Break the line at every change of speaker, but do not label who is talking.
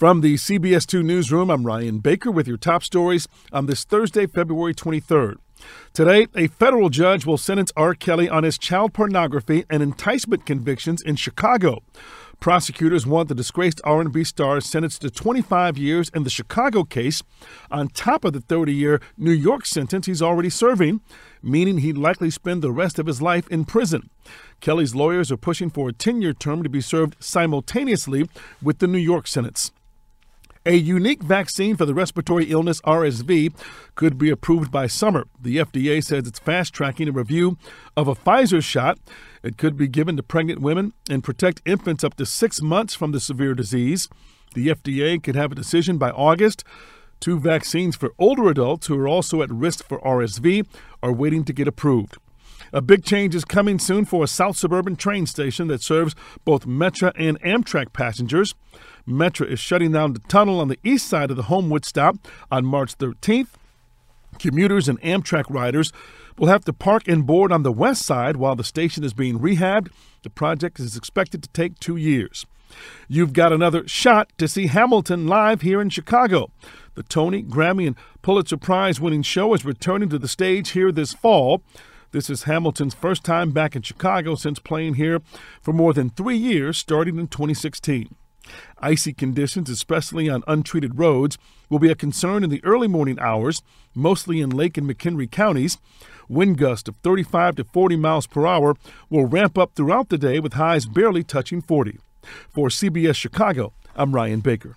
From the CBS 2 newsroom, I'm Ryan Baker with your top stories on this Thursday, February 23rd. Today, a federal judge will sentence R. Kelly on his child pornography and enticement convictions in Chicago. Prosecutors want the disgraced R&B star sentenced to 25 years in the Chicago case on top of the 30-year New York sentence he's already serving, meaning he'd likely spend the rest of his life in prison. Kelly's lawyers are pushing for a 10-year term to be served simultaneously with the New York sentence. A unique vaccine for the respiratory illness RSV could be approved by summer. The FDA says it's fast tracking a review of a Pfizer shot. It could be given to pregnant women and protect infants up to six months from the severe disease. The FDA could have a decision by August. Two vaccines for older adults who are also at risk for RSV are waiting to get approved. A big change is coming soon for a South Suburban train station that serves both Metra and Amtrak passengers. Metra is shutting down the tunnel on the east side of the Homewood stop on March 13th. Commuters and Amtrak riders will have to park and board on the west side while the station is being rehabbed. The project is expected to take two years. You've got another shot to see Hamilton live here in Chicago. The Tony, Grammy, and Pulitzer Prize winning show is returning to the stage here this fall. This is Hamilton's first time back in Chicago since playing here for more than three years, starting in 2016. Icy conditions, especially on untreated roads, will be a concern in the early morning hours, mostly in Lake and McHenry counties. Wind gusts of 35 to 40 miles per hour will ramp up throughout the day with highs barely touching 40. For CBS Chicago, I'm Ryan Baker.